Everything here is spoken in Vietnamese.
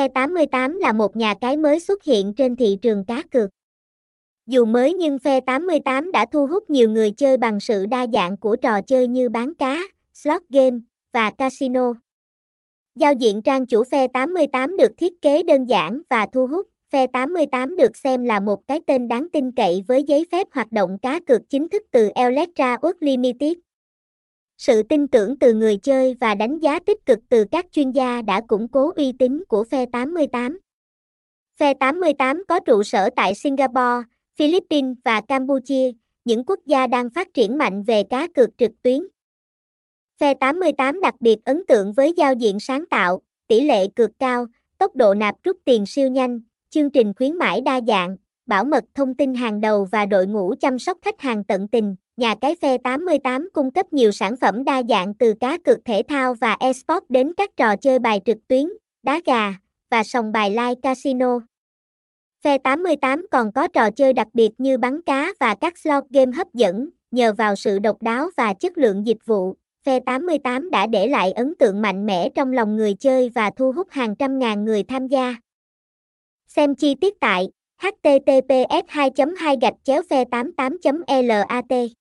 Phe 88 là một nhà cái mới xuất hiện trên thị trường cá cược. Dù mới nhưng Phe 88 đã thu hút nhiều người chơi bằng sự đa dạng của trò chơi như bán cá, slot game và casino. Giao diện trang chủ Phe 88 được thiết kế đơn giản và thu hút. Phe 88 được xem là một cái tên đáng tin cậy với giấy phép hoạt động cá cược chính thức từ Electra World Limited. Sự tin tưởng từ người chơi và đánh giá tích cực từ các chuyên gia đã củng cố uy tín của Phe 88. Phe 88 có trụ sở tại Singapore, Philippines và Campuchia, những quốc gia đang phát triển mạnh về cá cược trực tuyến. Phe 88 đặc biệt ấn tượng với giao diện sáng tạo, tỷ lệ cược cao, tốc độ nạp rút tiền siêu nhanh, chương trình khuyến mãi đa dạng, bảo mật thông tin hàng đầu và đội ngũ chăm sóc khách hàng tận tình. Nhà cái phe 88 cung cấp nhiều sản phẩm đa dạng từ cá cược thể thao và esports đến các trò chơi bài trực tuyến, đá gà và sòng bài live casino. Phe 88 còn có trò chơi đặc biệt như bắn cá và các slot game hấp dẫn, nhờ vào sự độc đáo và chất lượng dịch vụ. Phe 88 đã để lại ấn tượng mạnh mẽ trong lòng người chơi và thu hút hàng trăm ngàn người tham gia. Xem chi tiết tại https 2 2 gạch chéo phe 88 lat